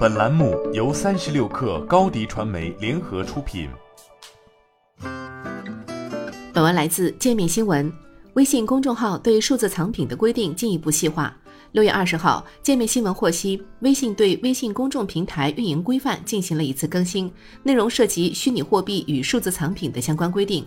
本栏目由三十六氪高低传媒联合出品。本文来自界面新闻。微信公众号对数字藏品的规定进一步细化。六月二十号，界面新闻获悉，微信对微信公众平台运营规范进行了一次更新，内容涉及虚拟货币与数字藏品的相关规定。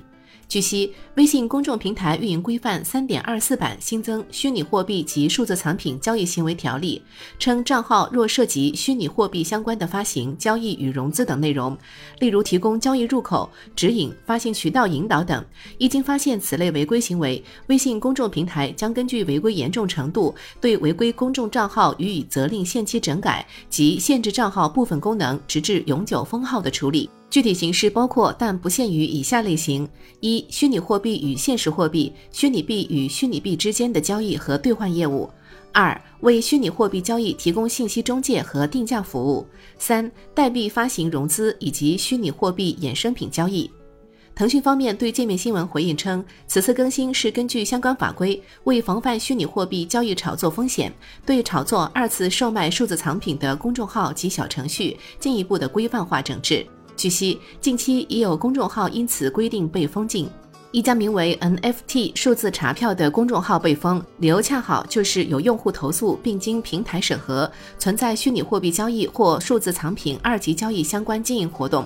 据悉，微信公众平台运营规范三点二四版新增虚拟货币及数字藏品交易行为条例，称账号若涉及虚拟货币相关的发行、交易与融资等内容，例如提供交易入口、指引、发行渠道引导等，一经发现此类违规行为，微信公众平台将根据违规严重程度，对违规公众账号予以责令限期整改及限制账号部分功能，直至永久封号的处理。具体形式包括，但不限于以下类型：一、虚拟货币与现实货币、虚拟币与虚拟币之间的交易和兑换业务；二、为虚拟货币交易提供信息中介和定价服务；三、代币发行融资以及虚拟货币衍生品交易。腾讯方面对界面新闻回应称，此次更新是根据相关法规，为防范虚拟货币交易炒作风险，对炒作二次售卖数字藏品的公众号及小程序进一步的规范化整治。据悉，近期已有公众号因此规定被封禁。一家名为 NFT 数字查票的公众号被封，理由恰好就是有用户投诉并经平台审核，存在虚拟货币交易或数字藏品二级交易相关经营活动。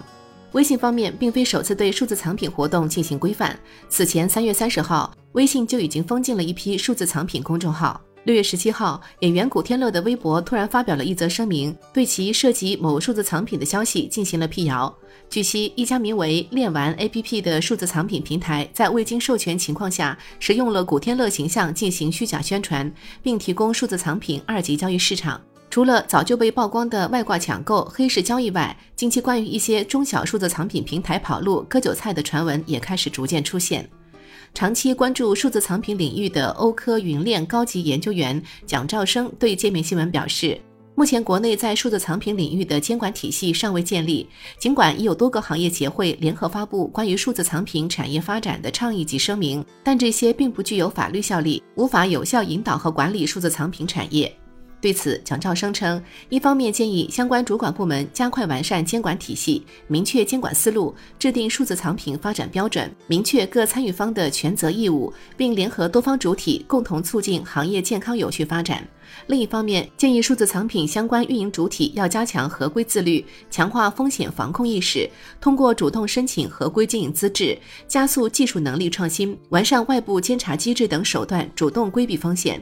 微信方面并非首次对数字藏品活动进行规范，此前三月三十号，微信就已经封禁了一批数字藏品公众号。六月十七号，演员古天乐的微博突然发表了一则声明，对其涉及某数字藏品的消息进行了辟谣。据悉，一家名为“链玩 APP” 的数字藏品平台，在未经授权情况下，使用了古天乐形象进行虚假宣传，并提供数字藏品二级交易市场。除了早就被曝光的外挂抢购、黑市交易外，近期关于一些中小数字藏品平台跑路、割韭菜的传闻也开始逐渐出现。长期关注数字藏品领域的欧科云链高级研究员蒋兆生对界面新闻表示，目前国内在数字藏品领域的监管体系尚未建立，尽管已有多个行业协会联合发布关于数字藏品产业发展的倡议及声明，但这些并不具有法律效力，无法有效引导和管理数字藏品产业。对此，蒋兆生称，一方面建议相关主管部门加快完善监管体系，明确监管思路，制定数字藏品发展标准，明确各参与方的权责义务，并联合多方主体共同促进行业健康有序发展。另一方面，建议数字藏品相关运营主体要加强合规自律，强化风险防控意识，通过主动申请合规经营资质，加速技术能力创新，完善外部监察机制等手段，主动规避风险，